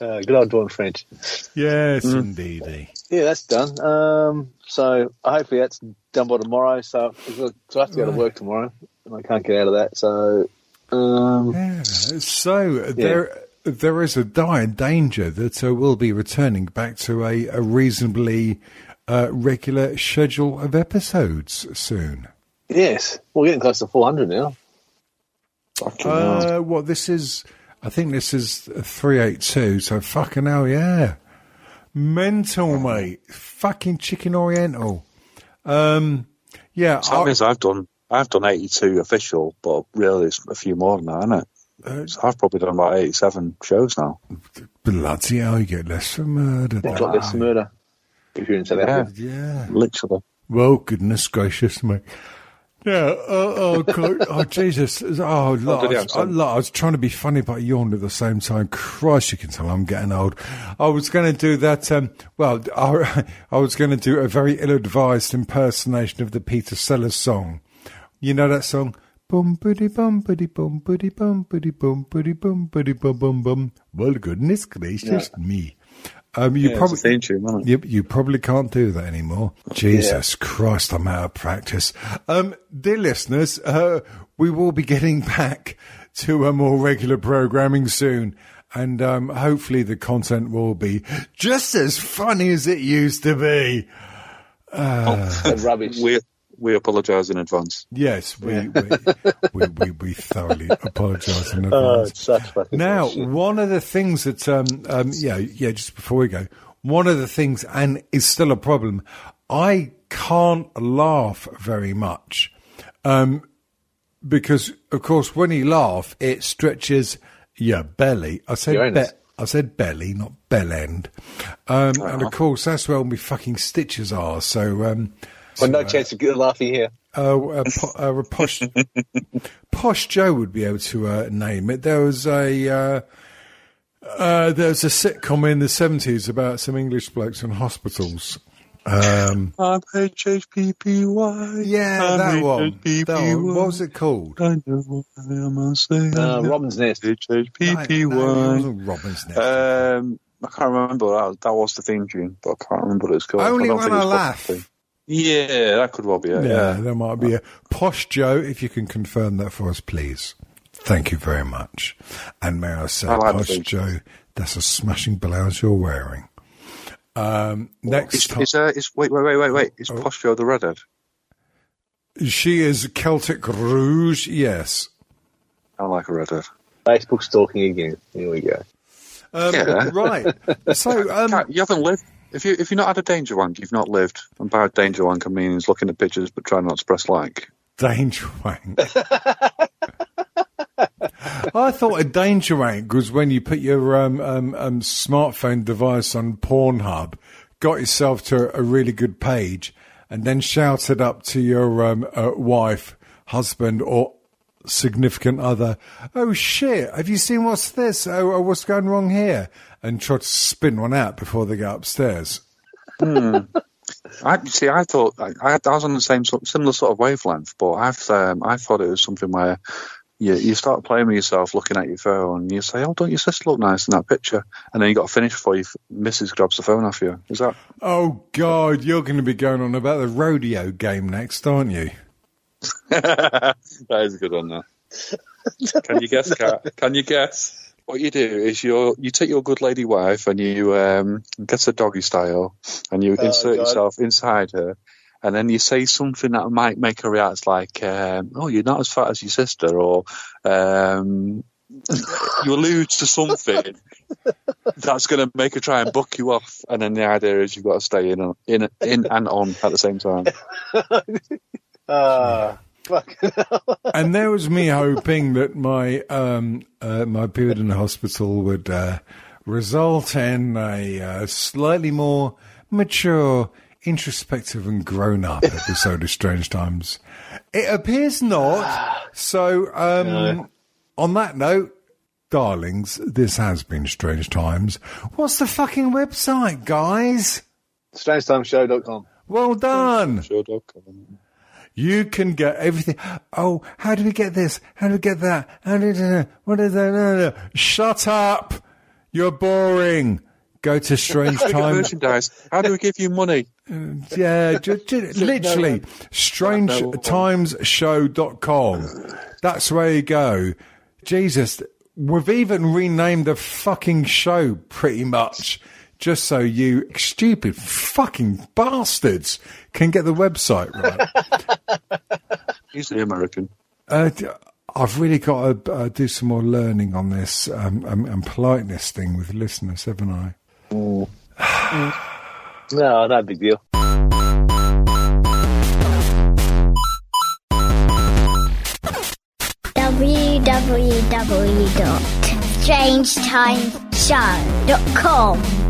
uh, good old Dawn French.
Yes, indeed.
Yeah, that's done. Um, so hopefully that's done by tomorrow. So, so I have to go to work tomorrow, and I can't get out of that. So, um,
Yeah. So there, there is a dire danger that uh, we'll be returning back to a, a reasonably uh, regular schedule of episodes soon.
yes, we're getting close to 400 now.
Fucking.
Uh, what this is? I think this is three eight two. So fucking hell, yeah, mental, mate. Fucking chicken oriental. Um, yeah,
So that
I-
means I've done I've done 82 official, but really it's a few more than that, isn't it?
Uh,
So I've probably done about 87 shows now.
bloody hell, you get less for murder.
It's like this murder. If you're in South
Yeah,
Africa.
Yeah.
literally.
Well, goodness gracious, mate. Yeah. Oh, oh, God. oh Jesus. Oh, look, I,
did
was, I, look, I was trying to be funny, but I yawned at the same time. Christ, you can tell I'm getting old. I was going to do that. Um, well, I, I was going to do a very ill-advised impersonation of the Peter Sellers song. You know that song? Bum buddy bum buddy bum buddy bum buddy bum buddy bum buddy bum bum bum. Well, goodness gracious me. Um, you
Yeah,
probably
it's a tune, isn't it?
you, you probably can't do that anymore. Jesus Christ, I'm out of practice. Um, dear listeners, uh, we will be getting back to a more regular programming soon. And um, hopefully the content will be just as funny as it used to be.
That rubbish.
We we apologise in advance.
Yes, we we, we, we, we thoroughly apologise in
Oh,
advance.
it's such
Now,
bullshit.
one of the things that, um, um, yeah, yeah, just before we go, one of the things, and is still a problem, I can't laugh very much. Um, because, of course, when you laugh, it stretches your belly. I said,
Your
be- I said belly, not bell end. Um, and of course, that's where all my fucking stitches are. So, um,
well, no chance of good laughing here.
uh, a, po- uh, a posh, posh Joe would be able to uh, name it. There was a uh, uh, there was a sitcom in the seventies about some English blokes in hospitals. Um,
I'm HHPPY.
yeah, that one. That one. What was it called?
I know what I must say.
Uh, Robin's Nest.
No, it
HHPPY.
wasn't Robin's Nest.
Um, I can't remember. That, that was the theme tune, but I can't remember what it's called.
Only
don't
when I laugh.
Properly. Yeah, that could well be it.
yeah,
Yeah.
there might be a posh Joe. If you can confirm that for us, please. Thank you very much. And may I say,
I like
posh. Joe, that's a smashing blouse you're wearing. Um, next
Is,
time.
is, uh, is, wait, wait, wait, wait, wait.
Oh.
Is Posh Joe the redhead?
She is Celtic Rouge, yes.
I like a redhead.
Facebook stalking again. Here we go.
Um,
Yeah.
Right. So, um,
you haven't lived. If you if you're not had a danger wank, you've not lived. And by danger wank, I mean looking at pictures but trying not to press like.
danger wank. I thought a danger wank was when you put your um, um, um, smartphone device on Pornhub, got yourself to a really good page, and then shouted up to your um, uh, wife, husband, or significant other, "Oh shit! Have you seen what's this? Oh, oh what's going wrong here?" And try to spin one out before they go upstairs.
I see. I thought I, I was on the same sort, similar sort of wavelength, but I've um, I thought it was something where you you start playing with yourself, looking at your phone, and you say, "Oh, don't your sister look nice in that picture?" And then you got to finish before you, Mrs. grabs the phone off you. Is that?
Oh God, you're going to be going on about the rodeo game next, aren't you?
That is a good one. That. Can you guess, Kat? Can you guess? What you do is you you take your good lady wife and you um, get a doggy style and you
Oh,
insert
God.
yourself inside her, and then you say something that might make her react, like, um, "Oh, you're not as fat as your sister," or um, you allude to something that's going to make her try and buck you off, and then the idea is you've got to stay in, in, in and on at the same time.
Ah, fuck.
and there was me hoping that my um, uh, my period in the hospital would uh, result in a uh, slightly more mature, introspective, and grown up episode of Strange Times. It appears not. So, um, on that note. Darlings, this has been Strange Times. What's the fucking website, guys?
StrangeTimeshow.com.
Well done.
Show.com.
You can get everything. Oh, how do we get this? How do we get that? How do we, what is that? Shut up. You're boring. Go to Strange
How do we get
Time.
merchandise? How do we give you money?
Yeah, ju- ju- literally. StrangeTimesShow.com. That's where you go. Jesus, we've even renamed the fucking show pretty much just so you stupid fucking bastards can get the website right.
He's the American.
Uh, d- I've really got to uh, do some more learning on this um, um, and politeness thing with listeners, haven't I?
No, no big deal.
www.strangetimeshow.com.